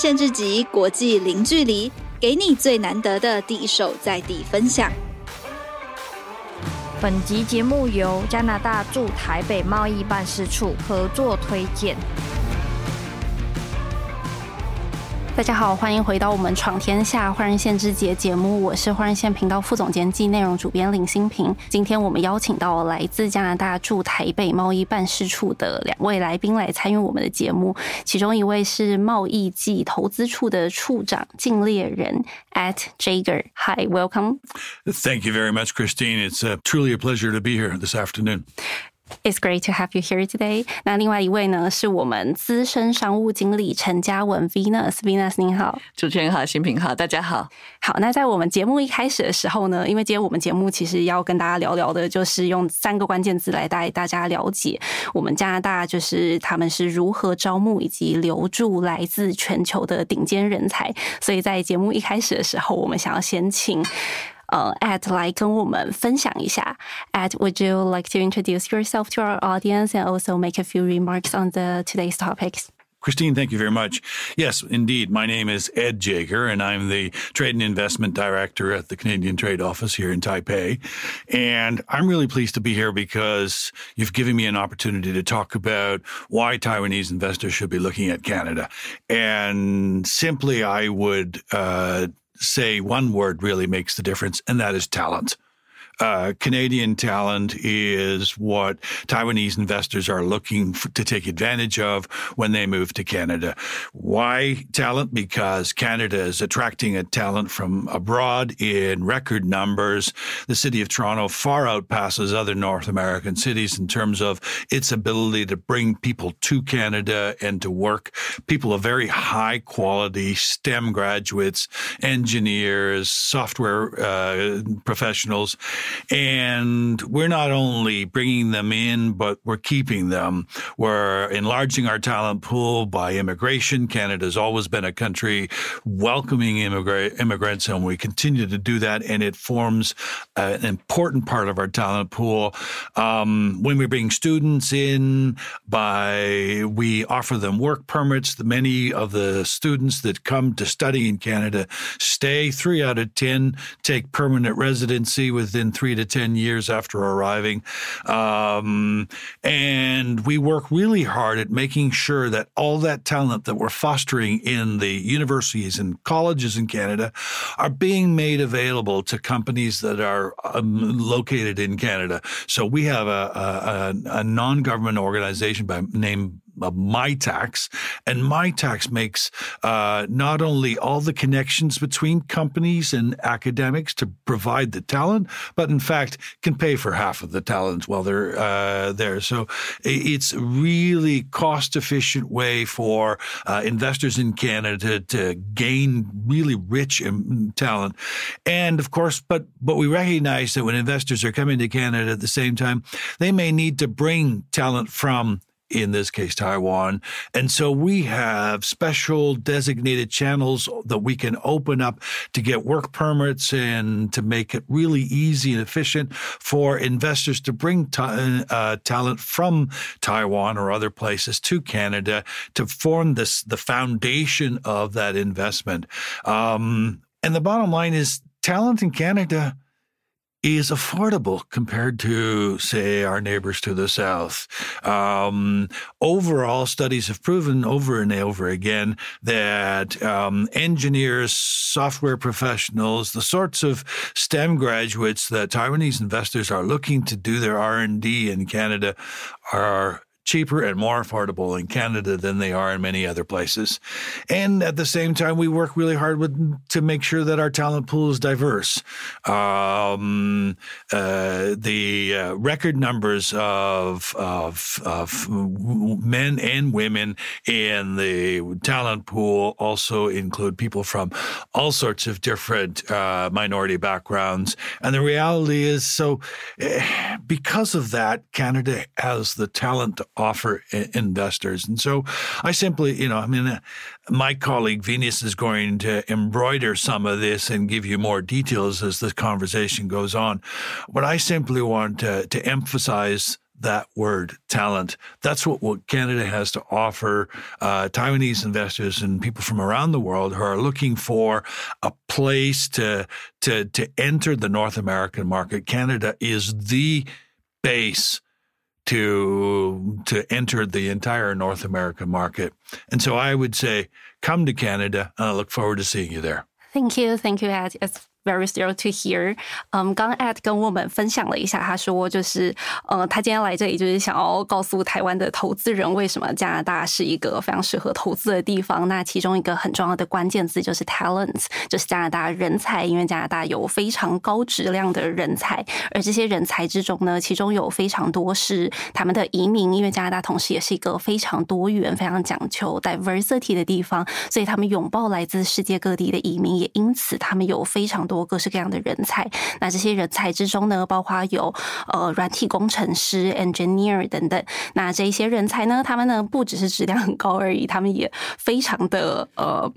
限制级，国际零距离，给你最难得的第一手在地分享。本集节目由加拿大驻台北贸易办事处合作推荐。大家好，欢迎回到我们《闯天下换人线之节》节目，我是换人线频道副总监暨内容主编林新平。今天我们邀请到来自加拿大驻台北贸易办事处的两位来宾来参与我们的节目，其中一位是贸易暨投资处的处长靳烈仁 Ed Jager。Hi, welcome. Thank you very much, Christine. It's a, truly a pleasure to be here this afternoon. It's great to have you here today. 那另外一位呢，是我们资深商务经理陈嘉文 Venus。Venus 您好，主持人好，新平好，大家好。好，那在我们节目一开始的时候呢，因为今天我们节目其实要跟大家聊聊的，就是用三个关键字来带大家了解我们加拿大，就是他们是如何招募以及留住来自全球的顶尖人才。所以在节目一开始的时候，我们想要先请。呃、uh,，Ed 来跟我们分享一下。Ed，would you like to introduce yourself to our audience and also make a few remarks on the today's topics? Christine, thank you very much. Yes, indeed. My name is Ed Jager, and I'm the Trade and Investment Director at the Canadian Trade Office here in Taipei. And I'm really pleased to be here because you've given me an opportunity to talk about why Taiwanese investors should be looking at Canada. And simply, I would uh, say one word really makes the difference, and that is talent uh, Canadian talent is what Taiwanese investors are looking to take advantage of when they move to Canada. Why talent? Because Canada is attracting a talent from abroad in record numbers. The city of Toronto far outpasses other North American cities in terms of its ability to bring people to Canada and to work. People of very high quality STEM graduates, engineers, software uh, professionals and we're not only bringing them in, but we're keeping them. We're enlarging our talent pool by immigration. Canada's always been a country welcoming immigra- immigrants, and we continue to do that. And it forms an important part of our talent pool. Um, when we bring students in, by we offer them work permits. Many of the students that come to study in Canada stay. Three out of ten take permanent residency within three to 10 years after arriving. Um, and we work really hard at making sure that all that talent that we're fostering in the universities and colleges in Canada are being made available to companies that are um, located in Canada. So we have a, a, a non government organization by name of Mitax, and Mitax makes uh, not only all the connections between companies and academics to provide the talent, but in fact can pay for half of the talent while they're uh, there. So it's really cost efficient way for uh, investors in Canada to gain really rich talent, and of course, but but we recognize that when investors are coming to Canada at the same time, they may need to bring talent from in this case, Taiwan. And so we have special designated channels that we can open up to get work permits and to make it really easy and efficient for investors to bring ta- uh, talent from Taiwan or other places to Canada to form this, the foundation of that investment. Um, and the bottom line is talent in Canada is affordable compared to, say, our neighbors to the south. Um, overall, studies have proven over and over again that um, engineers, software professionals, the sorts of STEM graduates that Taiwanese investors are looking to do their R and D in Canada are cheaper and more affordable in Canada than they are in many other places. And at the same time, we work really hard with, to make sure that our talent pool is diverse. Um, uh, the uh, record numbers of, of, of men and women in the talent pool also include people from all sorts of different uh, minority backgrounds. And the reality is, so eh, because of that, Canada has the talent offer investors. And so I simply, you know, I mean, uh, my colleague Venus is going to embroider some of this and give you more details as the conversation goes on. But I simply want to, to emphasize that word talent. That's what, what Canada has to offer uh, Taiwanese investors and people from around the world who are looking for a place to, to, to enter the North American market. Canada is the base to to enter the entire North American market. And so I would say come to Canada and I look forward to seeing you there. Thank you, thank you, Ed. It's very thrilled to hear。嗯，刚 Ed 跟我们分享了一下，他说就是，呃，他今天来这里就是想要告诉台湾的投资人，为什么加拿大是一个非常适合投资的地方。那其中一个很重要的关键字就是 talent，就是加拿大人才，因为加拿大有非常高质量的人才，而这些人才之中呢，其中有非常多是他们的移民，因为加拿大同时也是一个非常多元、非常讲求 diversity 的地方，所以他们拥抱来自世界各地的移民，也因此他们有非常多各式各样的人才，那这些人才之中呢，包括有呃软体工程师、engineer 等等。那这一些人才呢，他们呢不只是质量很高而已，他们也非常的呃。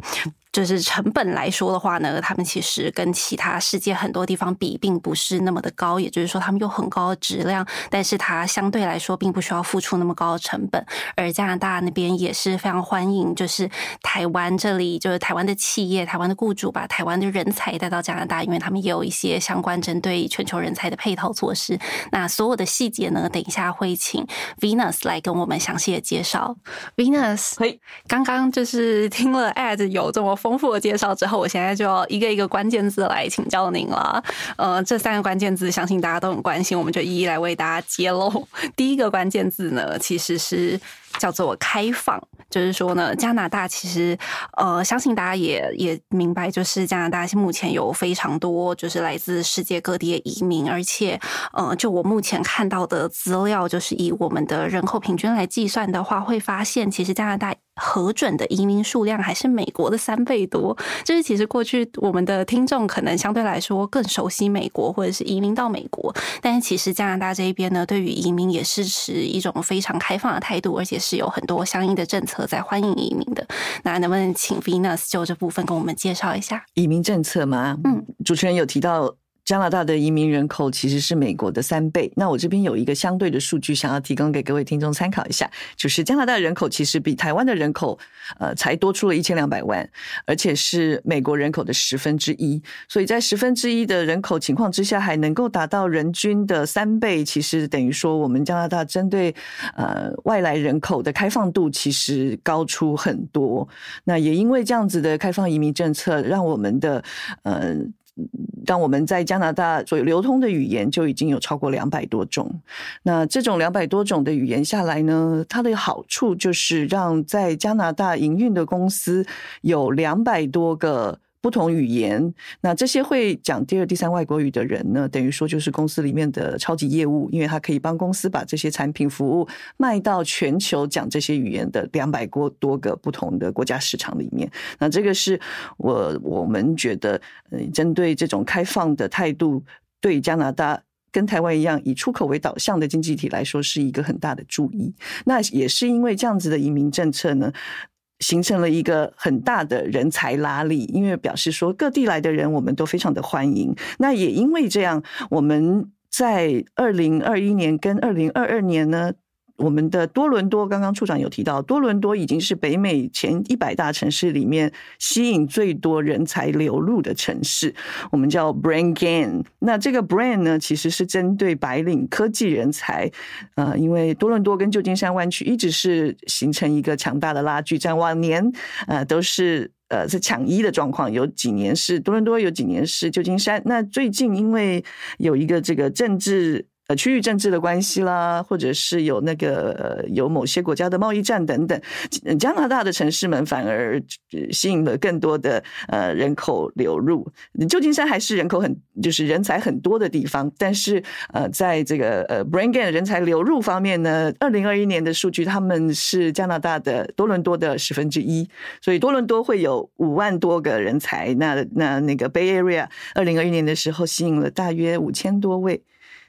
就是成本来说的话呢，他们其实跟其他世界很多地方比，并不是那么的高。也就是说，他们有很高的质量，但是它相对来说并不需要付出那么高的成本。而加拿大那边也是非常欢迎，就是台湾这里，就是台湾的企业、台湾的雇主把台湾的人才带到加拿大，因为他们也有一些相关针对全球人才的配套措施。那所有的细节呢，等一下会请 Venus 来跟我们详细的介绍。Venus，嘿，刚刚就是听了 Ad 有这么。丰富的介绍之后，我现在就要一个一个关键字来请教您了。呃，这三个关键字相信大家都很关心，我们就一一来为大家揭露。第一个关键字呢，其实是。叫做开放，就是说呢，加拿大其实，呃，相信大家也也明白，就是加拿大目前有非常多就是来自世界各地的移民，而且，呃，就我目前看到的资料，就是以我们的人口平均来计算的话，会发现其实加拿大核准的移民数量还是美国的三倍多。就是其实过去我们的听众可能相对来说更熟悉美国或者是移民到美国，但是其实加拿大这一边呢，对于移民也是持一种非常开放的态度，而且。是有很多相应的政策在欢迎移民的，那能不能请 Venus 就这部分跟我们介绍一下移民政策吗？嗯，主持人有提到。加拿大的移民人口其实是美国的三倍。那我这边有一个相对的数据，想要提供给各位听众参考一下，就是加拿大人口其实比台湾的人口，呃，才多出了一千两百万，而且是美国人口的十分之一。所以在十分之一的人口情况之下，还能够达到人均的三倍，其实等于说我们加拿大针对呃外来人口的开放度其实高出很多。那也因为这样子的开放移民政策，让我们的呃。当我们在加拿大所流通的语言就已经有超过两百多种。那这种两百多种的语言下来呢，它的好处就是让在加拿大营运的公司有两百多个。不同语言，那这些会讲第二、第三外国语的人呢，等于说就是公司里面的超级业务，因为他可以帮公司把这些产品服务卖到全球讲这些语言的两百多多个不同的国家市场里面。那这个是我我们觉得，呃，针对这种开放的态度，对加拿大跟台湾一样以出口为导向的经济体来说，是一个很大的注意。那也是因为这样子的移民政策呢。形成了一个很大的人才拉力，因为表示说各地来的人我们都非常的欢迎。那也因为这样，我们在二零二一年跟二零二二年呢。我们的多伦多，刚刚处长有提到，多伦多已经是北美前一百大城市里面吸引最多人才流入的城市。我们叫 Brain Gain。那这个 Brain 呢，其实是针对白领科技人才。呃，因为多伦多跟旧金山湾区一直是形成一个强大的拉锯战，往年呃都是呃是抢一的状况，有几年是多伦多，有几年是旧金山。那最近因为有一个这个政治。呃，区域政治的关系啦，或者是有那个有某些国家的贸易战等等，加拿大的城市们反而吸引了更多的呃人口流入。旧金山还是人口很就是人才很多的地方，但是呃，在这个呃 Brain Gain 人才流入方面呢，二零二一年的数据他们是加拿大的多伦多的十分之一，所以多伦多会有五万多个人才。那那那个 Bay Area 二零二一年的时候吸引了大约五千多位。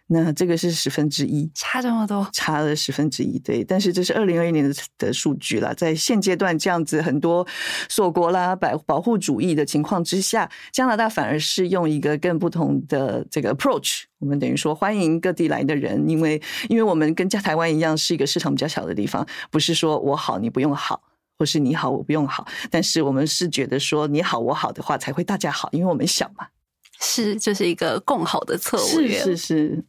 那这个是十分之一，差这么多，差了十分之一。对，但是这是二零二一年的的数据了。在现阶段这样子很多锁国啦、保保护主义的情况之下，加拿大反而是用一个更不同的这个 approach。我们等于说欢迎各地来的人，因为因为我们跟加台湾一样是一个市场比较小的地方，不是说我好你不用好，或是你好我不用好，但是我们是觉得说你好我好的话才会大家好，因为我们小嘛。是，就是一个共好的策略。是是是。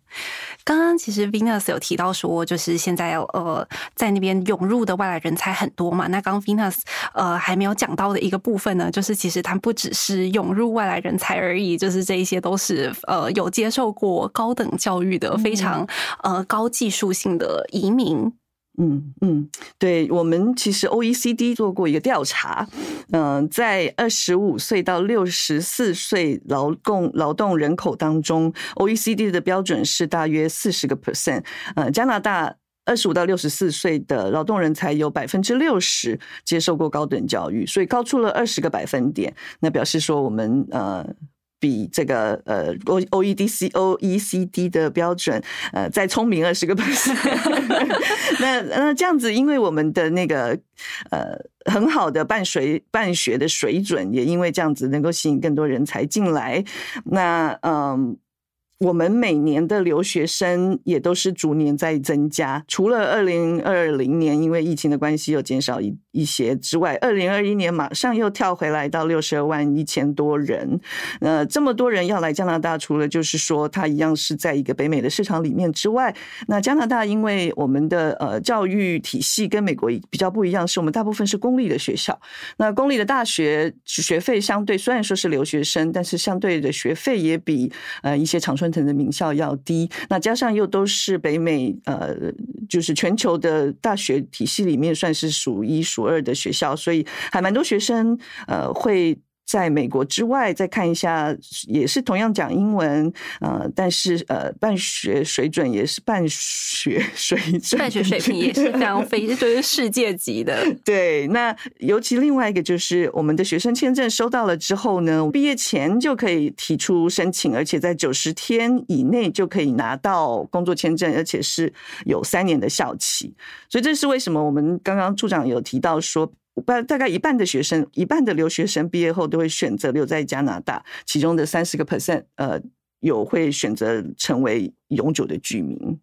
刚刚其实 Venus 有提到说，就是现在呃，在那边涌入的外来人才很多嘛。那刚刚 Venus 呃还没有讲到的一个部分呢，就是其实它不只是涌入外来人才而已，就是这一些都是呃有接受过高等教育的非常呃高技术性的移民。嗯嗯，对，我们其实 OECD 做过一个调查，嗯、在二十五岁到六十四岁劳动劳动人口当中，OECD 的标准是大约四十个 percent，呃，加拿大二十五到六十四岁的劳动人才有百分之六十接受过高等教育，所以高出了二十个百分点，那表示说我们呃。比这个呃 O O E D C O E C D 的标准呃再聪明二十个百分 那那这样子，因为我们的那个呃很好的办学办学的水准，也因为这样子能够吸引更多人才进来。那嗯。呃我们每年的留学生也都是逐年在增加，除了二零二零年因为疫情的关系又减少一一些之外，二零二一年马上又跳回来到六十二万一千多人。呃，这么多人要来加拿大，除了就是说他一样是在一个北美的市场里面之外，那加拿大因为我们的呃教育体系跟美国比较不一样，是我们大部分是公立的学校。那公立的大学学费相对虽然说是留学生，但是相对的学费也比呃一些常春藤的名校要低，那加上又都是北美呃，就是全球的大学体系里面算是数一数二的学校，所以还蛮多学生呃会。在美国之外，再看一下，也是同样讲英文，呃，但是呃，办学水准也是办学水准，办学水平也是非常非 就是世界级的。对，那尤其另外一个就是我们的学生签证收到了之后呢，毕业前就可以提出申请，而且在九十天以内就可以拿到工作签证，而且是有三年的效期。所以这是为什么我们刚刚处长有提到说。大大概一半的学生，一半的留学生毕业后都会选择留在加拿大，其中的三十个 percent，呃，有会选择成为永久的居民。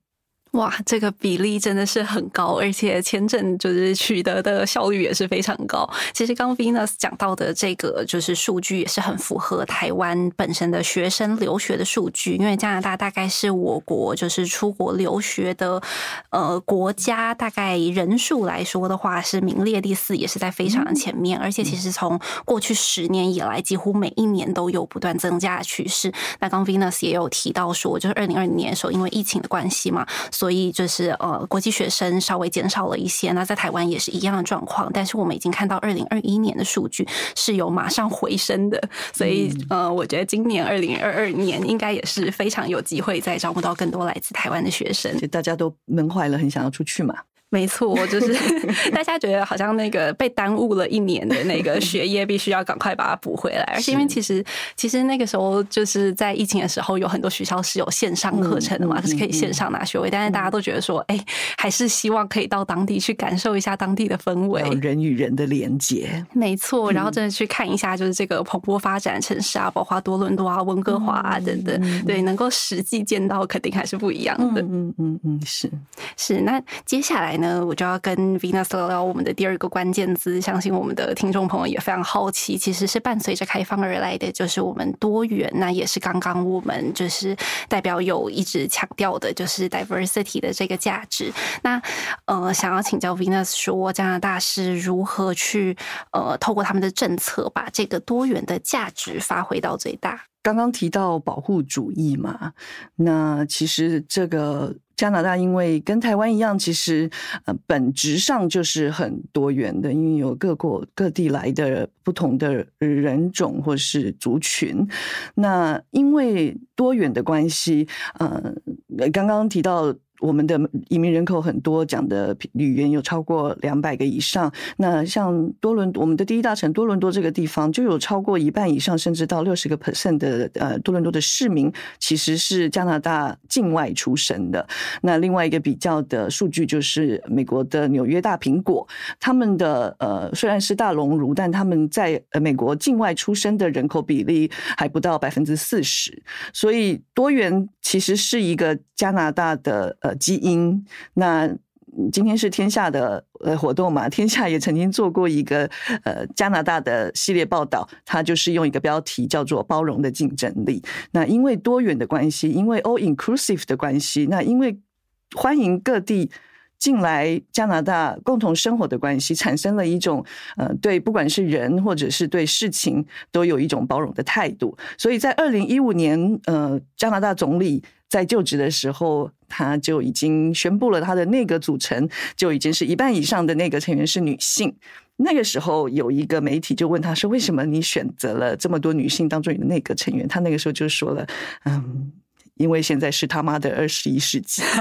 哇，这个比例真的是很高，而且签证就是取得的效率也是非常高。其实刚 Venus 讲到的这个就是数据也是很符合台湾本身的学生留学的数据，因为加拿大大概是我国就是出国留学的呃国家，大概人数来说的话是名列第四，也是在非常的前面。而且其实从过去十年以来，几乎每一年都有不断增加的趋势。那刚 Venus 也有提到说，就是二零二零年的时候，因为疫情的关系嘛。所以就是呃，国际学生稍微减少了一些。那在台湾也是一样的状况，但是我们已经看到二零二一年的数据是有马上回升的。所以呃，我觉得今年二零二二年应该也是非常有机会再招募到更多来自台湾的学生。就大家都闷坏了，很想要出去嘛。没错，就是 大家觉得好像那个被耽误了一年的那个学业，必须要赶快把它补回来。而且因为其实其实那个时候就是在疫情的时候，有很多学校是有线上课程的嘛，是可以线上拿学位。但是大家都觉得说，哎，还是希望可以到当地去感受一下当地的氛围，人与人的连接。没错，然后真的去看一下，就是这个蓬勃发展的城市啊，包括多伦多啊、温哥华啊等等。对，能够实际见到，肯定还是不一样的。嗯嗯嗯，是是。那接下来。呢，我就要跟 Venus 聊聊我们的第二个关键字，相信我们的听众朋友也非常好奇，其实是伴随着开放而来的，就是我们多元。那也是刚刚我们就是代表有一直强调的，就是 diversity 的这个价值。那呃，想要请教 Venus 说，加拿大是如何去呃，透过他们的政策，把这个多元的价值发挥到最大？刚刚提到保护主义嘛，那其实这个。加拿大因为跟台湾一样，其实呃本质上就是很多元的，因为有各国各地来的不同的人种或是族群。那因为多元的关系，呃，刚刚提到。我们的移民人口很多，讲的语言有超过两百个以上。那像多伦，我们的第一大城多伦多这个地方，就有超过一半以上，甚至到六十个 percent 的呃多伦多的市民，其实是加拿大境外出生的。那另外一个比较的数据就是美国的纽约大苹果，他们的呃虽然是大熔炉，但他们在呃美国境外出生的人口比例还不到百分之四十，所以多元其实是一个加拿大的呃基因。那今天是天下的呃活动嘛，天下也曾经做过一个呃加拿大的系列报道，它就是用一个标题叫做“包容的竞争力”。那因为多元的关系，因为 all inclusive 的关系，那因为欢迎各地。进来加拿大共同生活的关系，产生了一种呃，对不管是人或者是对事情都有一种包容的态度。所以在二零一五年，呃，加拿大总理在就职的时候，他就已经宣布了他的内阁组成就已经是一半以上的内阁成员是女性。那个时候有一个媒体就问他说：“为什么你选择了这么多女性当中你的内阁成员？”他那个时候就说了：“嗯，因为现在是他妈的二十一世纪。”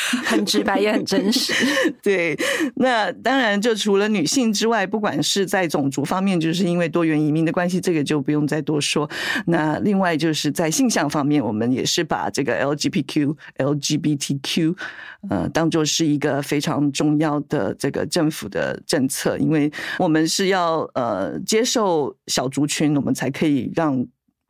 很直白也很真实，对。那当然，就除了女性之外，不管是在种族方面，就是因为多元移民的关系，这个就不用再多说。那另外就是在性向方面，我们也是把这个 LGBTQ、LGBTQ 呃当做是一个非常重要的这个政府的政策，因为我们是要呃接受小族群，我们才可以让。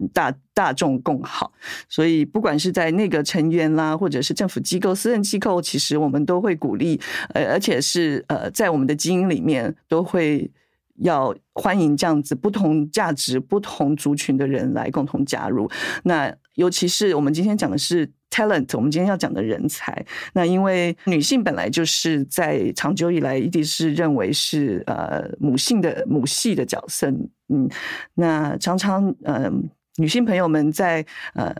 大大众共好，所以不管是在内阁成员啦，或者是政府机构、私人机构，其实我们都会鼓励，呃，而且是呃，在我们的基因里面都会要欢迎这样子不同价值、不同族群的人来共同加入。那尤其是我们今天讲的是 talent，我们今天要讲的人才。那因为女性本来就是在长久以来一直是认为是呃母性的母系的角色，嗯，那常常嗯。女性朋友们在呃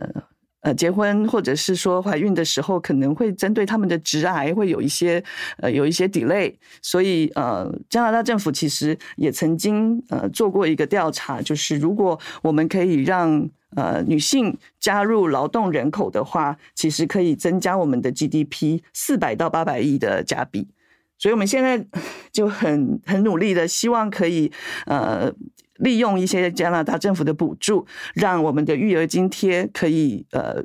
呃结婚或者是说怀孕的时候，可能会针对他们的直癌会有一些呃有一些 delay，所以呃加拿大政府其实也曾经呃做过一个调查，就是如果我们可以让呃女性加入劳动人口的话，其实可以增加我们的 GDP 四百到八百亿的加币，所以我们现在 就很很努力的希望可以呃。利用一些加拿大政府的补助，让我们的育儿津贴可以呃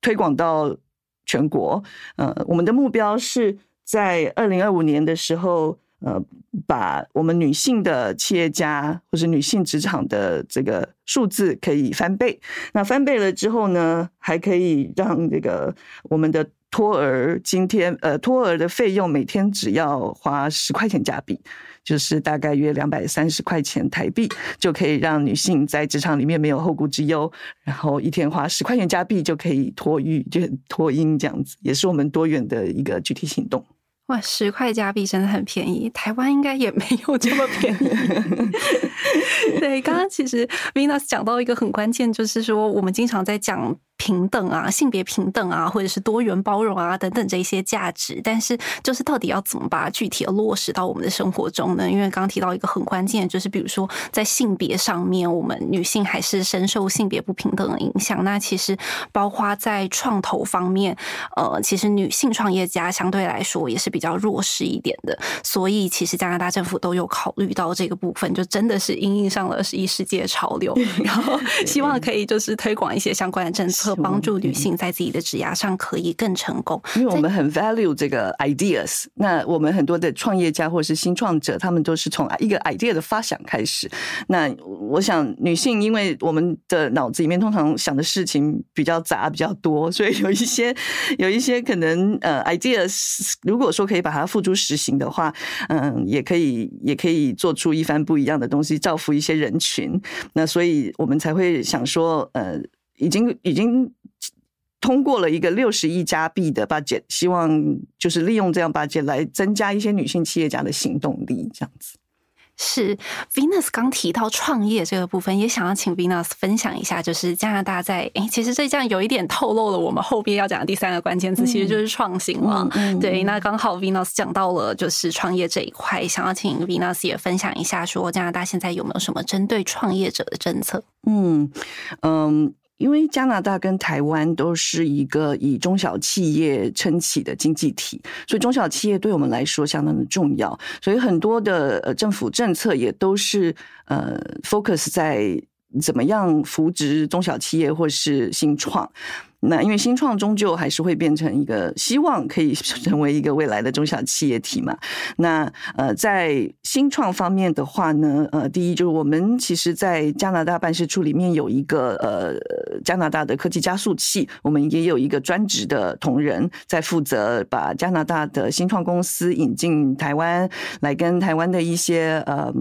推广到全国。呃，我们的目标是在二零二五年的时候，呃，把我们女性的企业家或者女性职场的这个数字可以翻倍。那翻倍了之后呢，还可以让这个我们的托儿津贴，呃，托儿的费用每天只要花十块钱加币。就是大概约两百三十块钱台币，就可以让女性在职场里面没有后顾之忧，然后一天花十块钱加币就可以托育，就托婴这样子，也是我们多元的一个具体行动。哇，十块加币真的很便宜，台湾应该也没有这么便宜。对，刚刚其实 Venus 讲到一个很关键，就是说我们经常在讲。平等啊，性别平等啊，或者是多元包容啊，等等这一些价值，但是就是到底要怎么把它具体的落实到我们的生活中呢？因为刚刚提到一个很关键，就是比如说在性别上面，我们女性还是深受性别不平等的影响。那其实包括在创投方面，呃，其实女性创业家相对来说也是比较弱势一点的。所以其实加拿大政府都有考虑到这个部分，就真的是因应上了二十一世纪的潮流，然 后 希望可以就是推广一些相关的政策。帮助女性在自己的职涯上可以更成功，因为我们很 value 这个 ideas。那我们很多的创业家或者是新创者，他们都是从一个 idea 的发想开始。那我想，女性因为我们的脑子里面通常想的事情比较杂、比较多，所以有一些有一些可能呃 ideas，如果说可以把它付诸实行的话，嗯，也可以也可以做出一番不一样的东西，造福一些人群。那所以我们才会想说，呃。已经已经通过了一个六十亿加币的 budget，希望就是利用这样 budget 来增加一些女性企业家的行动力，这样子。是 Venus 刚提到创业这个部分，也想要请 Venus 分享一下，就是加拿大在哎，其实这这样有一点透露了我们后边要讲的第三个关键词，其实就是创新了。嗯嗯、对，那刚好 Venus 讲到了就是创业这一块，想要请 Venus 也分享一下，说加拿大现在有没有什么针对创业者的政策？嗯嗯。因为加拿大跟台湾都是一个以中小企业撑起的经济体，所以中小企业对我们来说相当的重要。所以很多的呃政府政策也都是呃 focus 在怎么样扶植中小企业或是新创。那因为新创终究还是会变成一个希望可以成为一个未来的中小企业体嘛。那呃，在新创方面的话呢，呃，第一就是我们其实，在加拿大办事处里面有一个呃加拿大的科技加速器，我们也有一个专职的同仁在负责把加拿大的新创公司引进台湾，来跟台湾的一些呃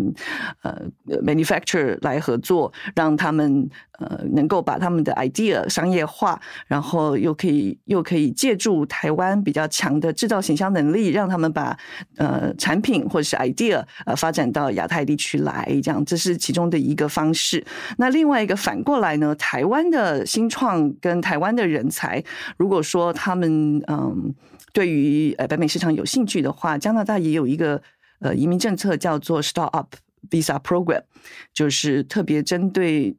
呃 manufacturer 来合作，让他们。呃，能够把他们的 idea 商业化，然后又可以又可以借助台湾比较强的制造形象能力，让他们把呃产品或者是 idea 呃发展到亚太地区来，这样这是其中的一个方式。那另外一个反过来呢，台湾的新创跟台湾的人才，如果说他们嗯对于呃北美市场有兴趣的话，加拿大也有一个呃移民政策叫做 Startup Visa Program，就是特别针对。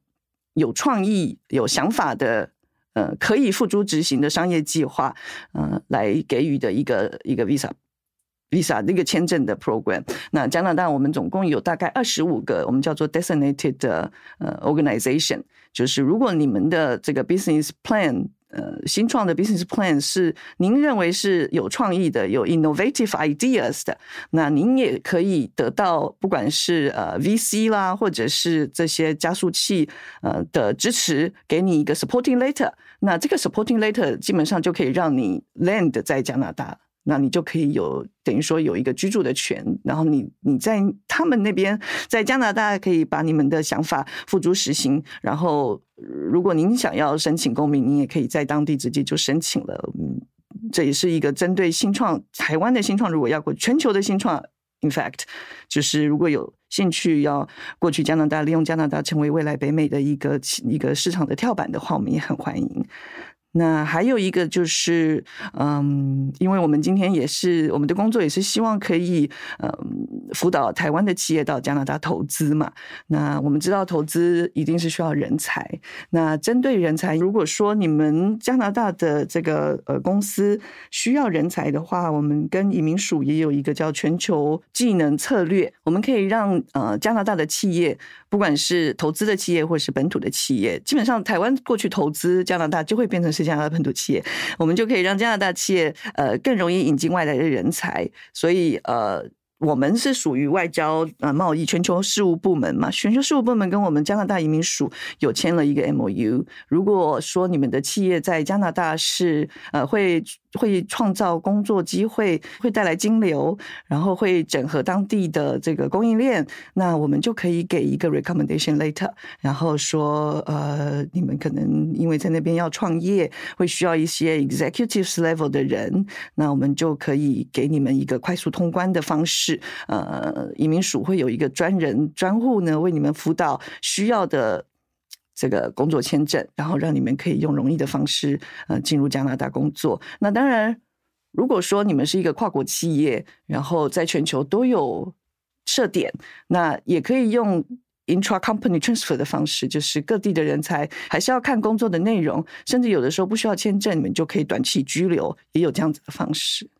有创意、有想法的，呃，可以付诸执行的商业计划，呃，来给予的一个一个 visa visa 那个签证的 program。那加拿大我们总共有大概二十五个，我们叫做 designated 呃 organization，就是如果你们的这个 business plan。呃，新创的 business plan 是您认为是有创意的、有 innovative ideas 的，那您也可以得到不管是呃 VC 啦，或者是这些加速器呃的支持，给你一个 supporting letter。那这个 supporting letter 基本上就可以让你 land 在加拿大。那你就可以有等于说有一个居住的权，然后你你在他们那边在加拿大可以把你们的想法付诸实行，然后如果您想要申请公民，你也可以在当地直接就申请了。嗯，这也是一个针对新创台湾的新创，如果要过全球的新创，in fact，就是如果有兴趣要过去加拿大，利用加拿大成为未来北美的一个一个市场的跳板的话，我们也很欢迎。那还有一个就是，嗯，因为我们今天也是我们的工作，也是希望可以，嗯，辅导台湾的企业到加拿大投资嘛。那我们知道投资一定是需要人才。那针对人才，如果说你们加拿大的这个呃公司需要人才的话，我们跟移民署也有一个叫全球技能策略，我们可以让呃加拿大的企业，不管是投资的企业或是本土的企业，基本上台湾过去投资加拿大就会变成是。加拿大本土企业，我们就可以让加拿大企业呃更容易引进外来的人才，所以呃。我们是属于外交呃贸易全球事务部门嘛，全球事务部门跟我们加拿大移民署有签了一个 MOU。如果说你们的企业在加拿大是呃会会创造工作机会，会带来金流，然后会整合当地的这个供应链，那我们就可以给一个 recommendation letter，然后说呃你们可能因为在那边要创业，会需要一些 executives level 的人，那我们就可以给你们一个快速通关的方式。呃，移民署会有一个专人专户呢，为你们辅导需要的这个工作签证，然后让你们可以用容易的方式呃进入加拿大工作。那当然，如果说你们是一个跨国企业，然后在全球都有设点，那也可以用 intra-company transfer 的方式，就是各地的人才还是要看工作的内容，甚至有的时候不需要签证，你们就可以短期居留，也有这样子的方式。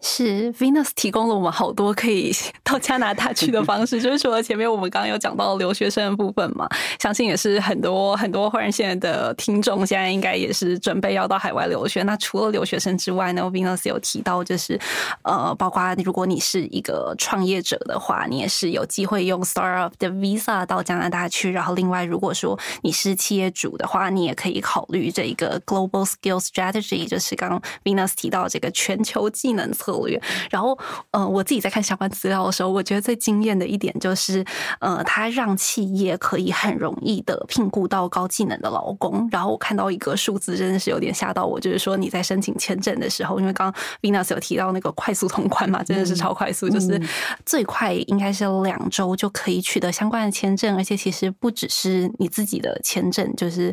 是 Venus 提供了我们好多可以 到加拿大去的方式，就是除了前面我们刚刚有讲到留学生的部分嘛，相信也是很多很多忽然现在的听众现在应该也是准备要到海外留学。那除了留学生之外呢，Venus 有提到就是呃，包括如果你是一个创业者的话，你也是有机会用 Startup 的 Visa 到加拿大去。然后另外如果说你是企业主的话，你也可以考虑这一个 Global Skills Strategy，就是刚刚 Venus 提到这个全球技能策略，然后，呃，我自己在看相关资料的时候，我觉得最惊艳的一点就是，呃，它让企业可以很容易的聘雇到高技能的劳工。然后我看到一个数字，真的是有点吓到我，就是说你在申请签证的时候，因为刚刚 Venus 有提到那个快速通关嘛，真的是超快速，就是最快应该是两周就可以取得相关的签证，而且其实不只是你自己的签证，就是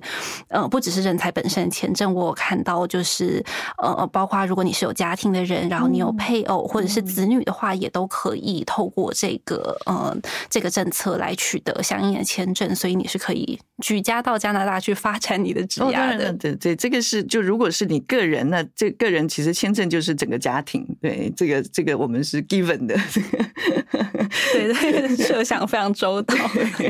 呃，不只是人才本身的签证，我有看到就是呃，包括如果你是有家庭的人，然后你有配偶或者是子女的话，也都可以透过这个呃这个政策来取得相应的签证，所以你是可以举家到加拿大去发展你的职业的。对对，这个是就如果是你个人，那这个人其实签证就是整个家庭。对，这个这个我们是 given 的。对对，设想非常周到。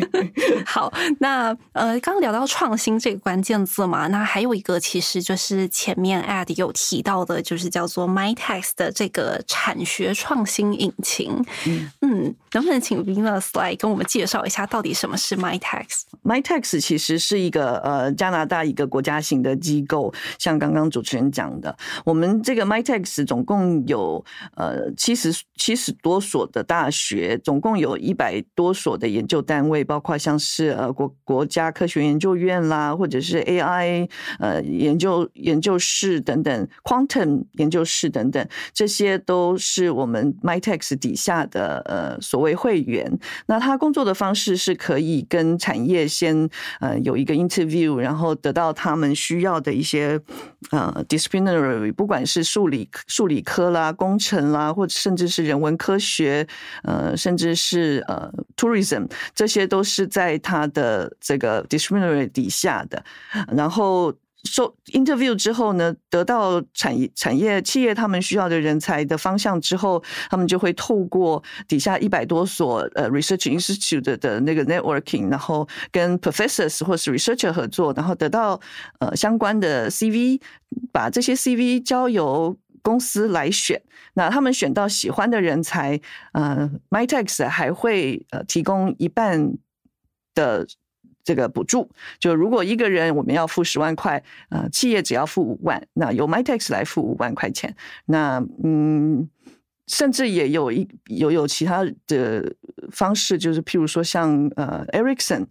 好，那呃，刚刚聊到创新这个关键字嘛，那还有一个其实就是前面 ad 有提到的，就是叫做 MyText 的这个产学创新引擎。嗯，嗯，能不能请 Venus 来跟我们介绍一下，到底什么是 MyText？MyText 其实是一个呃加拿大一个国家型的机构，像刚刚主持人讲的，我们这个 MyText 总共有呃七十七十多所的大学，总共有一百多所的研究单位，包括像是呃国国家科学研究院啦，或者是 AI 呃研究研究室等等，Quantum 研究室等等，这些都是我们 MyText 底下的呃所谓会员。那他工作的方式是可以跟产业先呃有一个 interview，然后得到他们需要的一些呃 disciplinary，不管是数理数理科啦、工程啦，或者甚至是人文科学，呃，甚至是呃 tourism，这些都是在他的这个 disciplinary 底下的，然后。受 interview 之后呢，得到产业、产业、企业他们需要的人才的方向之后，他们就会透过底下一百多所呃 research institute 的那个 networking，然后跟 professors 或是 researcher 合作，然后得到呃相关的 CV，把这些 CV 交由公司来选。那他们选到喜欢的人才，呃，MyText 还会呃提供一半的。这个补助，就如果一个人我们要付十万块，呃，企业只要付五万，那由 MyText 来付五万块钱。那嗯，甚至也有一有有其他的方式，就是譬如说像呃 Ericsson，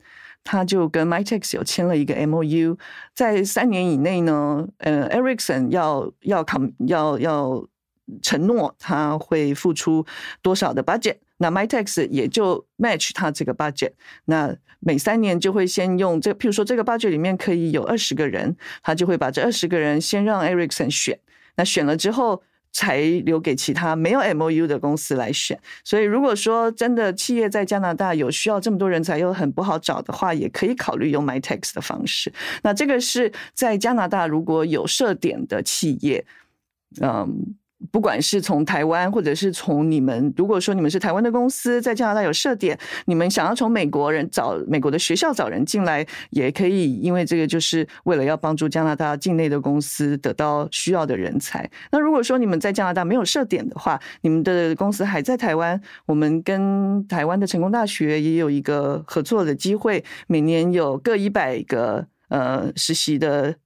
他就跟 MyText 有签了一个 MOU，在三年以内呢，呃，Ericsson 要要要要承诺他会付出多少的 budget。那 MyText 也就 match 它这个 budget，那每三年就会先用这，譬如说这个 budget 里面可以有二十个人，他就会把这二十个人先让 Ericsson 选，那选了之后才留给其他没有 MOU 的公司来选。所以如果说真的企业在加拿大有需要这么多人才又很不好找的话，也可以考虑用 MyText 的方式。那这个是在加拿大如果有设点的企业，嗯。不管是从台湾，或者是从你们，如果说你们是台湾的公司，在加拿大有设点，你们想要从美国人找美国的学校找人进来，也可以，因为这个就是为了要帮助加拿大境内的公司得到需要的人才。那如果说你们在加拿大没有设点的话，你们的公司还在台湾，我们跟台湾的成功大学也有一个合作的机会，每年有各一百个呃实习的。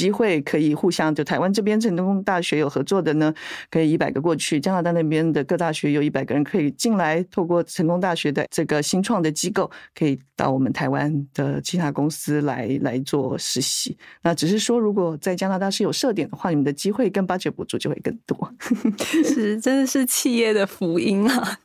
机会可以互相，就台湾这边成功大学有合作的呢，可以一百个过去；加拿大那边的各大学有一百个人可以进来，透过成功大学的这个新创的机构，可以到我们台湾的其他公司来来做实习。那只是说，如果在加拿大是有设点的话，你们的机会跟 budget 补助就会更多。是，真的是企业的福音啊！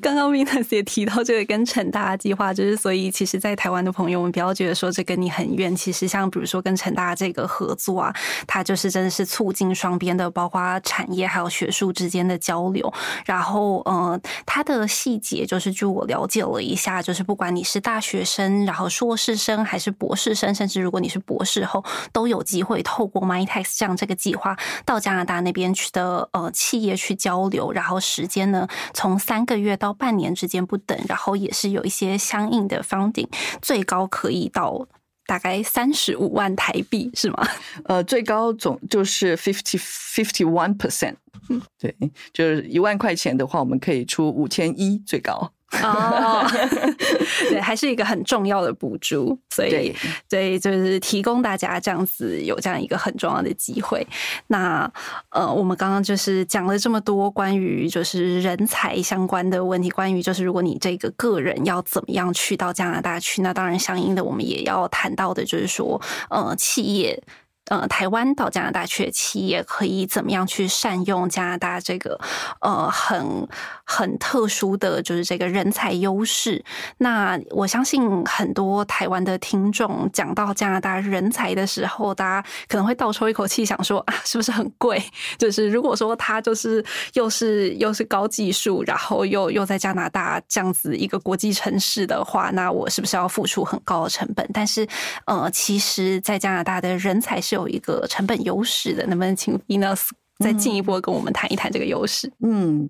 刚刚 Venus 也提到这个跟成大计划，就是所以其实，在台湾的朋友们不要觉得说这跟你很远，其实像比如说跟成大这个合。做啊，它就是真的是促进双边的，包括产业还有学术之间的交流。然后，呃，它的细节就是，据我了解了一下，就是不管你是大学生，然后硕士生，还是博士生，甚至如果你是博士后，都有机会透过 MyText 这样这个计划到加拿大那边去的呃企业去交流。然后时间呢，从三个月到半年之间不等。然后也是有一些相应的 funding，最高可以到。大概三十五万台币是吗？呃，最高总就是 fifty fifty one percent，嗯，对，就是一万块钱的话，我们可以出五千一最高。哦，对，还是一个很重要的补助，所以，对，就是提供大家这样子有这样一个很重要的机会。那呃，我们刚刚就是讲了这么多关于就是人才相关的问题，关于就是如果你这个个人要怎么样去到加拿大去，那当然相应的我们也要谈到的就是说，呃，企业。呃台湾到加拿大去的企业可以怎么样去善用加拿大这个呃很很特殊的就是这个人才优势。那我相信很多台湾的听众讲到加拿大人才的时候，大家可能会倒抽一口气，想说啊，是不是很贵？就是如果说他就是又是又是高技术，然后又又在加拿大这样子一个国际城市的话，那我是不是要付出很高的成本？但是呃，其实，在加拿大的人才是有有一个成本优势的。能不能请 Venus 再进一步跟我们谈一谈这个优势？嗯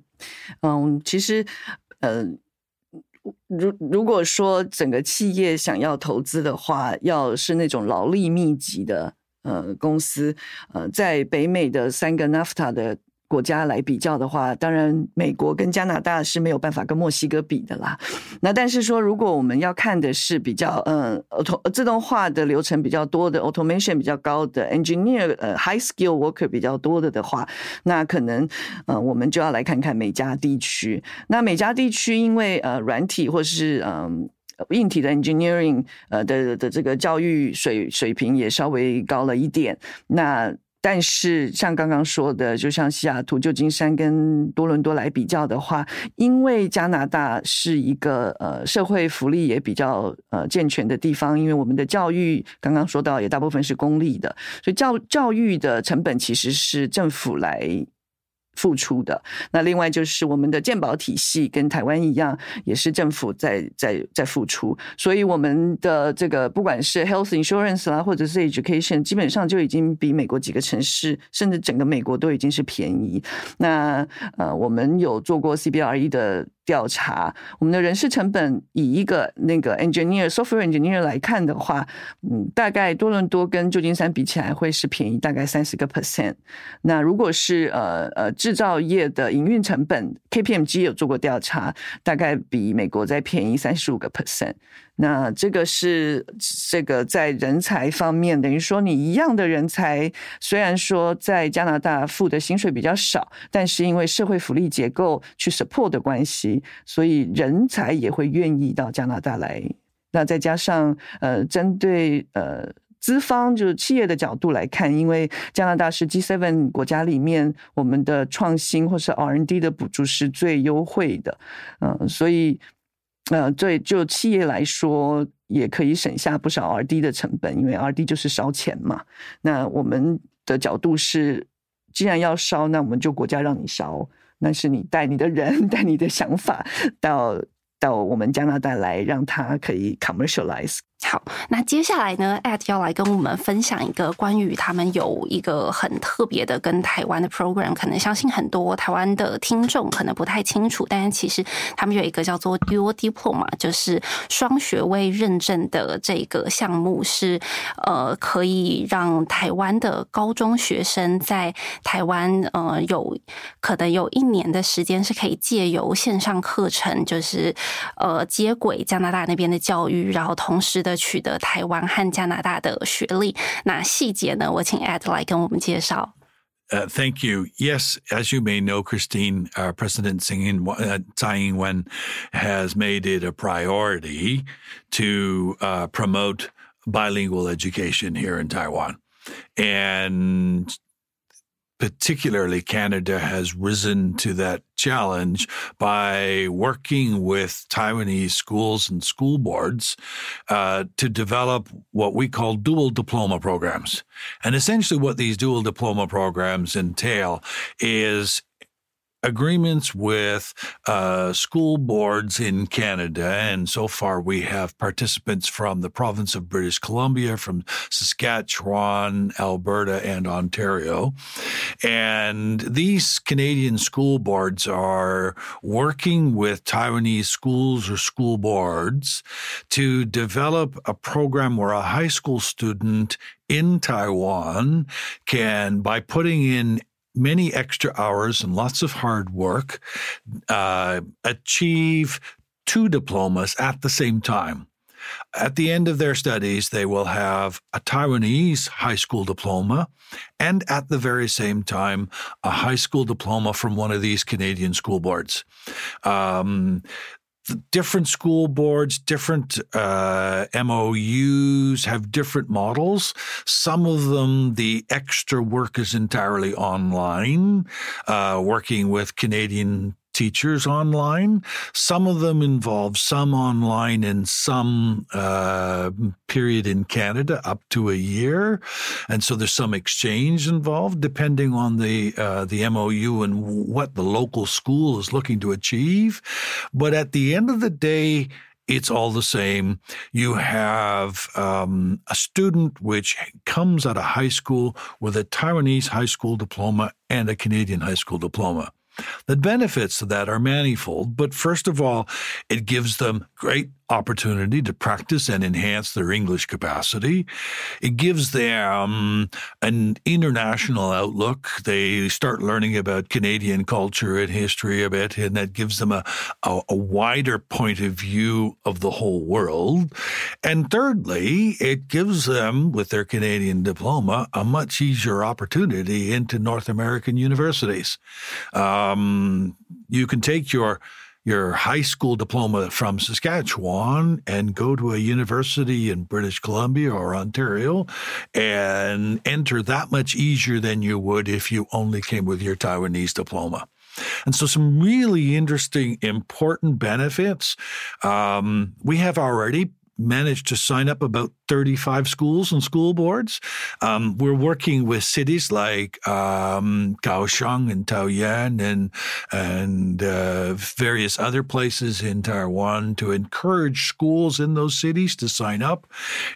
嗯，其实呃。如如果说整个企业想要投资的话，要是那种劳力密集的呃公司，呃，在北美的三个 NAFTA 的。国家来比较的话，当然美国跟加拿大是没有办法跟墨西哥比的啦。那但是说，如果我们要看的是比较嗯，自动化的流程比较多的 automation 比较高的 engineer 呃 high skill worker 比较多的的话，那可能呃我们就要来看看美加地区。那美加地区因为呃软体或是嗯硬体的 engineering 呃的的这个教育水水平也稍微高了一点，那。但是像刚刚说的，就像西雅图、旧金山跟多伦多来比较的话，因为加拿大是一个呃社会福利也比较呃健全的地方，因为我们的教育刚刚说到也大部分是公立的，所以教教育的成本其实是政府来。付出的。那另外就是我们的健保体系跟台湾一样，也是政府在在在付出，所以我们的这个不管是 health insurance 啦，或者是 education，基本上就已经比美国几个城市，甚至整个美国都已经是便宜。那呃，我们有做过 CBRE 的。调查我们的人事成本，以一个那个 engineer software engineer 来看的话，嗯，大概多伦多跟旧金山比起来会是便宜大概三十个 percent。那如果是呃呃制造业的营运成本，KPMG 有做过调查，大概比美国再便宜三十五个 percent。那这个是这个在人才方面，等于说你一样的人才，虽然说在加拿大付的薪水比较少，但是因为社会福利结构去 support 的关系，所以人才也会愿意到加拿大来。那再加上呃，针对呃资方就是企业的角度来看，因为加拿大是 G7 国家里面，我们的创新或是 R&D 的补助是最优惠的，嗯，所以。那，对，就企业来说，也可以省下不少 R&D 的成本，因为 R&D 就是烧钱嘛。那我们的角度是，既然要烧，那我们就国家让你烧，那是你带你的人，带你的想法到到我们加拿大来，让他可以 commercialize。好，那接下来呢，Ed 要来跟我们分享一个关于他们有一个很特别的跟台湾的 program，可能相信很多台湾的听众可能不太清楚，但是其实他们有一个叫做 Dual Diploma，就是双学位认证的这个项目，是呃可以让台湾的高中学生在台湾呃有可能有一年的时间是可以借由线上课程，就是呃接轨加拿大那边的教育，然后同时的。取得台湾和加拿大的学历，那细节呢？我请 Ed 来跟我们介绍。Uh, thank you. Yes, as you may know, Christine, uh, President Tsing, uh, Tsai Ing-wen has made it a priority to uh, promote bilingual education here in Taiwan. And particularly Canada has risen to that challenge by working with Taiwanese schools and school boards uh, to develop what we call dual diploma programs. And essentially, what these dual diploma programs entail is agreements with uh, school boards in Canada. And so far, we have participants from the province of British Columbia, from Saskatchewan, Alberta, and Ontario. And these Canadian school boards are working with Taiwanese schools or school boards to develop a program where a high school student in Taiwan can, by putting in many extra hours and lots of hard work, uh, achieve two diplomas at the same time. At the end of their studies, they will have a Taiwanese high school diploma and at the very same time, a high school diploma from one of these Canadian school boards. Um, different school boards, different uh, MOUs have different models. Some of them, the extra work is entirely online, uh, working with Canadian teachers online. Some of them involve some online and some uh, period in Canada up to a year, and so there's some exchange involved depending on the uh, the MOU and what the local school is looking to achieve. But at the end of the day, it's all the same. You have um, a student which comes out of high school with a Taiwanese high school diploma and a Canadian high school diploma. The benefits of that are manifold, but first of all, it gives them great opportunity to practice and enhance their English capacity. It gives them an international outlook. They start learning about Canadian culture and history a bit, and that gives them a, a, a wider point of view of the whole world. And thirdly, it gives them, with their Canadian diploma, a much easier opportunity into North American universities. Um, you can take your your high school diploma from Saskatchewan and go to a university in British Columbia or Ontario and enter that much easier than you would if you only came with your Taiwanese diploma. And so, some really interesting, important benefits. Um, we have already managed to sign up about 35 schools and school boards. Um, we're working with cities like um, Kaohsiung and Taoyuan and and uh, various other places in Taiwan to encourage schools in those cities to sign up.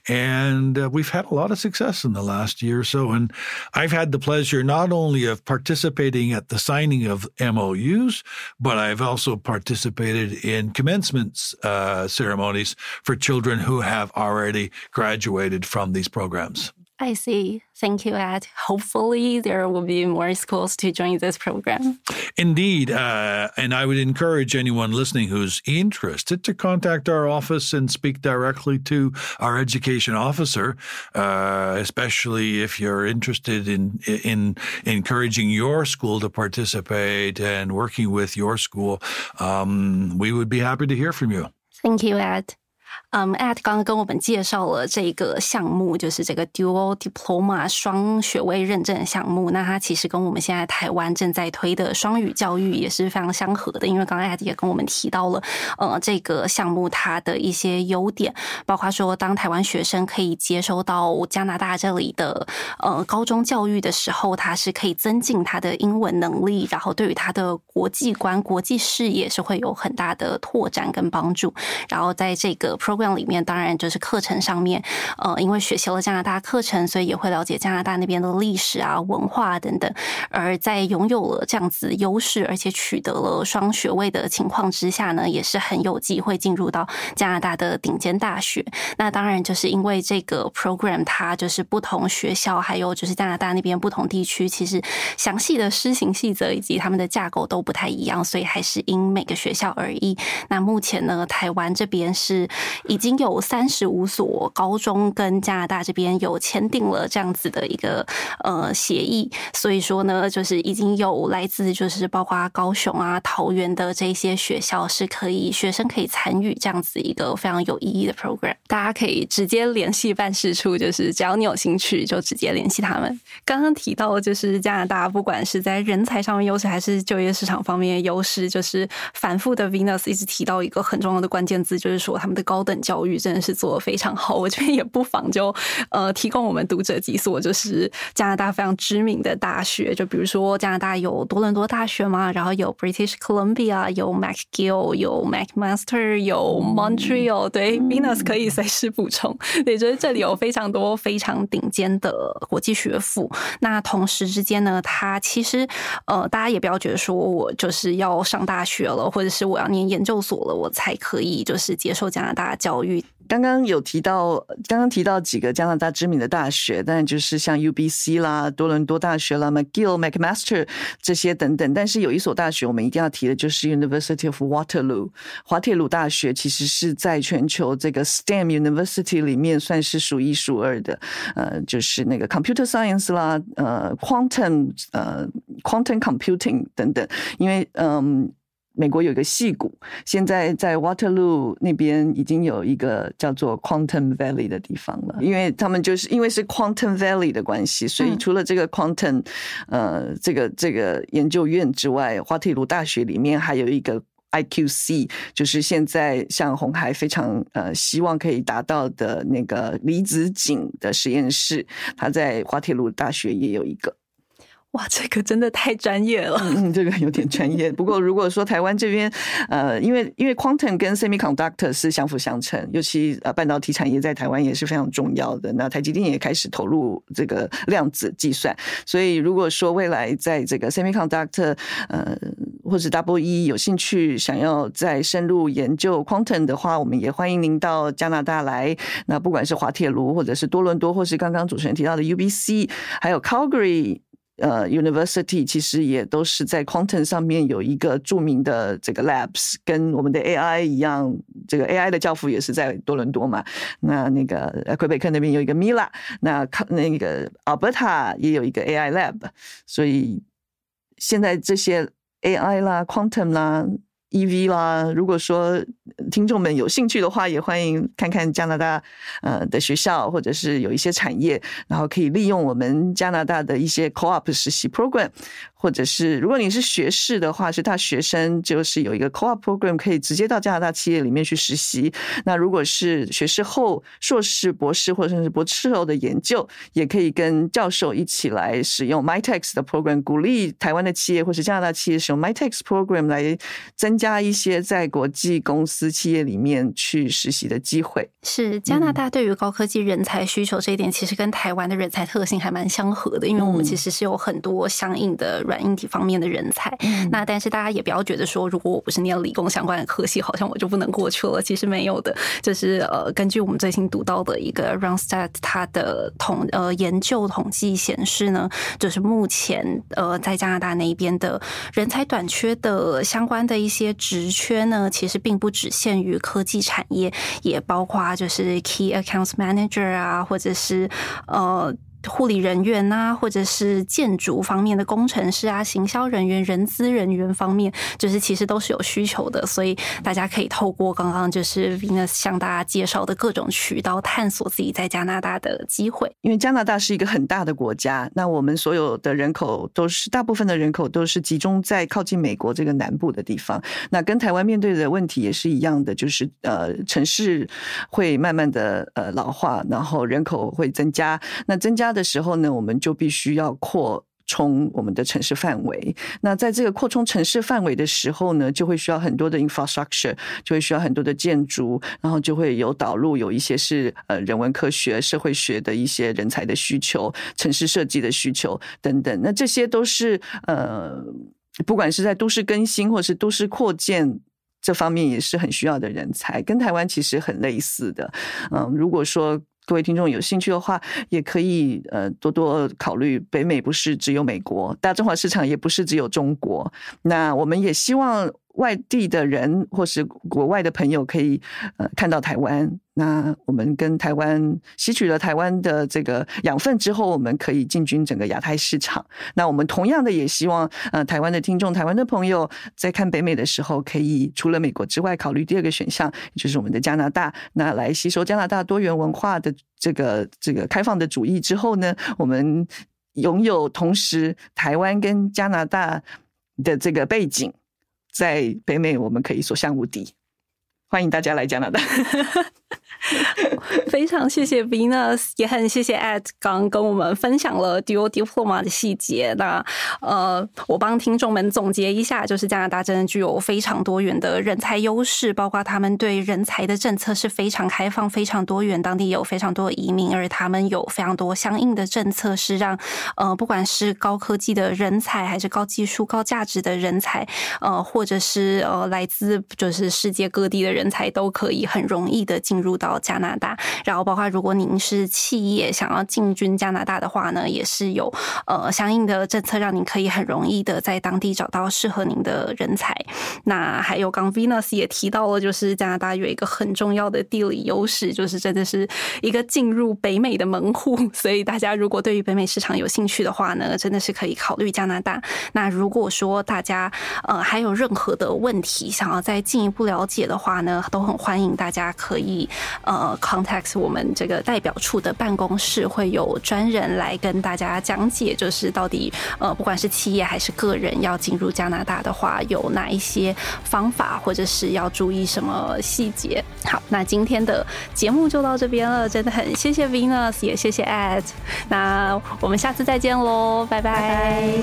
And uh, we've had a lot of success in the last year or so. And I've had the pleasure not only of participating at the signing of MOUs, but I've also participated in commencement uh, ceremonies for children who have already graduated graduated from these programs. I see. Thank you, Ed. Hopefully, there will be more schools to join this program. Indeed. Uh, and I would encourage anyone listening who's interested to contact our office and speak directly to our education officer, uh, especially if you're interested in, in encouraging your school to participate and working with your school. Um, we would be happy to hear from you. Thank you, Ed. 嗯，at 刚刚跟我们介绍了这个项目，就是这个 Dual Diploma 双学位认证项目。那它其实跟我们现在台湾正在推的双语教育也是非常相合的。因为刚刚 at 也跟我们提到了，呃，这个项目它的一些优点，包括说，当台湾学生可以接收到加拿大这里的呃高中教育的时候，它是可以增进他的英文能力，然后对于他的国际观、国际视野是会有很大的拓展跟帮助。然后在这个 program 里面当然就是课程上面，呃，因为学习了加拿大课程，所以也会了解加拿大那边的历史啊、文化等等。而在拥有了这样子优势，而且取得了双学位的情况之下呢，也是很有机会进入到加拿大的顶尖大学。那当然就是因为这个 program 它就是不同学校，还有就是加拿大那边不同地区，其实详细的施行细则以及他们的架构都不太一样，所以还是因每个学校而异。那目前呢，台湾这边是。已经有三十五所高中跟加拿大这边有签订了这样子的一个呃协议，所以说呢，就是已经有来自就是包括高雄啊、桃园的这些学校是可以学生可以参与这样子一个非常有意义的 program，大家可以直接联系办事处，就是只要你有兴趣就直接联系他们。刚刚提到就是加拿大不管是在人才上面优势，还是就业市场方面优势，就是反复的 Venus 一直提到一个很重要的关键字，就是说他们的高等教育真的是做的非常好，我这边也不妨就呃提供我们读者几所就是加拿大非常知名的大学，就比如说加拿大有多伦多大学嘛，然后有 British Columbia，有 McGill，有 McMaster，有 Montreal，对，Venus 可以随时补充，对，就是这里有非常多非常顶尖的国际学府。那同时之间呢，它其实呃大家也不要觉得说我就是要上大学了，或者是我要念研究所了，我才可以就是接受加拿大教育。刚刚有提到，刚刚提到几个加拿大知名的大学，但就是像 UBC 啦、多伦多大学啦、McGill、McMaster 这些等等。但是有一所大学我们一定要提的，就是 University of Waterloo 滑铁卢大学，其实是在全球这个 STEM University 里面算是数一数二的。呃，就是那个 Computer Science 啦，呃，Quantum 呃，Quantum Computing 等等。因为嗯。美国有一个戏谷，现在在 Waterloo 那边已经有一个叫做 Quantum Valley 的地方了，因为他们就是因为是 Quantum Valley 的关系，所以除了这个 Quantum 呃这个这个研究院之外，滑铁卢大学里面还有一个 IQC，就是现在像红海非常呃希望可以达到的那个离子井的实验室，它在滑铁卢大学也有一个。哇，这个真的太专业了。嗯，这个有点专业。不过，如果说台湾这边，呃，因为因为 quantum 跟 semiconductor 是相辅相成，尤其呃半导体产业在台湾也是非常重要的。那台积电也开始投入这个量子计算，所以如果说未来在这个 semiconductor，呃，或者 double E 有兴趣想要再深入研究 quantum 的话，我们也欢迎您到加拿大来。那不管是滑铁卢，或者是多伦多，或是刚刚主持人提到的 UBC，还有 Calgary。呃，University 其实也都是在 Quantum 上面有一个著名的这个 Labs，跟我们的 AI 一样，这个 AI 的教父也是在多伦多嘛。那那个魁北克那边有一个 Mila，那那个 Alberta 也有一个 AI Lab，所以现在这些 AI 啦、Quantum 啦。EV 啦，如果说听众们有兴趣的话，也欢迎看看加拿大呃的学校，或者是有一些产业，然后可以利用我们加拿大的一些 Co-op 实习 program。或者是如果你是学士的话，是大学生，就是有一个 co-op program 可以直接到加拿大企业里面去实习。那如果是学士后、硕士、博士或者是博士后的研究，也可以跟教授一起来使用 MyTax 的 program，鼓励台湾的企业或是加拿大企业使用 MyTax program 来增加一些在国际公司企业里面去实习的机会。是加拿大对于高科技人才需求这一点，其实跟台湾的人才特性还蛮相合的，因为我们其实是有很多相应的。硬体方面的人才，嗯、那但是大家也不要觉得说，如果我不是念理工相关的科系，好像我就不能过去了。其实没有的，就是呃，根据我们最新读到的一个 Randstad 它的统呃研究统计显示呢，就是目前呃在加拿大那边的人才短缺的相关的一些职缺呢，其实并不只限于科技产业，也包括就是 Key Accounts Manager 啊，或者是呃。护理人员啊，或者是建筑方面的工程师啊，行销人员、人资人员方面，就是其实都是有需求的，所以大家可以透过刚刚就是 Venus 向大家介绍的各种渠道，探索自己在加拿大的机会。因为加拿大是一个很大的国家，那我们所有的人口都是大部分的人口都是集中在靠近美国这个南部的地方，那跟台湾面对的问题也是一样的，就是呃城市会慢慢的呃老化，然后人口会增加，那增加。的时候呢，我们就必须要扩充我们的城市范围。那在这个扩充城市范围的时候呢，就会需要很多的 infrastructure，就会需要很多的建筑，然后就会有导入有一些是呃人文科学、社会学的一些人才的需求、城市设计的需求等等。那这些都是呃，不管是在都市更新或是都市扩建这方面，也是很需要的人才，跟台湾其实很类似的。嗯，如果说。各位听众有兴趣的话，也可以呃多多考虑。北美不是只有美国，大中华市场也不是只有中国。那我们也希望。外地的人或是国外的朋友可以呃看到台湾，那我们跟台湾吸取了台湾的这个养分之后，我们可以进军整个亚太市场。那我们同样的也希望呃台湾的听众、台湾的朋友在看北美的时候，可以除了美国之外，考虑第二个选项，也就是我们的加拿大。那来吸收加拿大多元文化的这个这个开放的主义之后呢，我们拥有同时台湾跟加拿大的这个背景。在北美，我们可以所向无敌。欢迎大家来加拿大。非常谢谢 Venus，也很谢谢 Ed 刚跟我们分享了 Dual Diploma 的细节。那呃，我帮听众们总结一下，就是加拿大真的具有非常多元的人才优势，包括他们对人才的政策是非常开放、非常多元，当地有非常多移民，而他们有非常多相应的政策，是让呃，不管是高科技的人才，还是高技术、高价值的人才，呃，或者是呃来自就是世界各地的人。人才都可以很容易的进入到加拿大。然后，包括如果您是企业想要进军加拿大的话呢，也是有呃相应的政策，让您可以很容易的在当地找到适合您的人才。那还有刚 Venus 也提到了，就是加拿大有一个很重要的地理优势，就是真的是一个进入北美的门户。所以大家如果对于北美市场有兴趣的话呢，真的是可以考虑加拿大。那如果说大家呃还有任何的问题想要再进一步了解的话呢，都很欢迎大家可以呃 contact 我们这个代表处的办公室，会有专人来跟大家讲解，就是到底呃不管是企业还是个人要进入加拿大的话，有哪一些方法，或者是要注意什么细节。好，那今天的节目就到这边了，真的很谢谢 Venus，也谢谢 Ed，那我们下次再见喽，拜拜。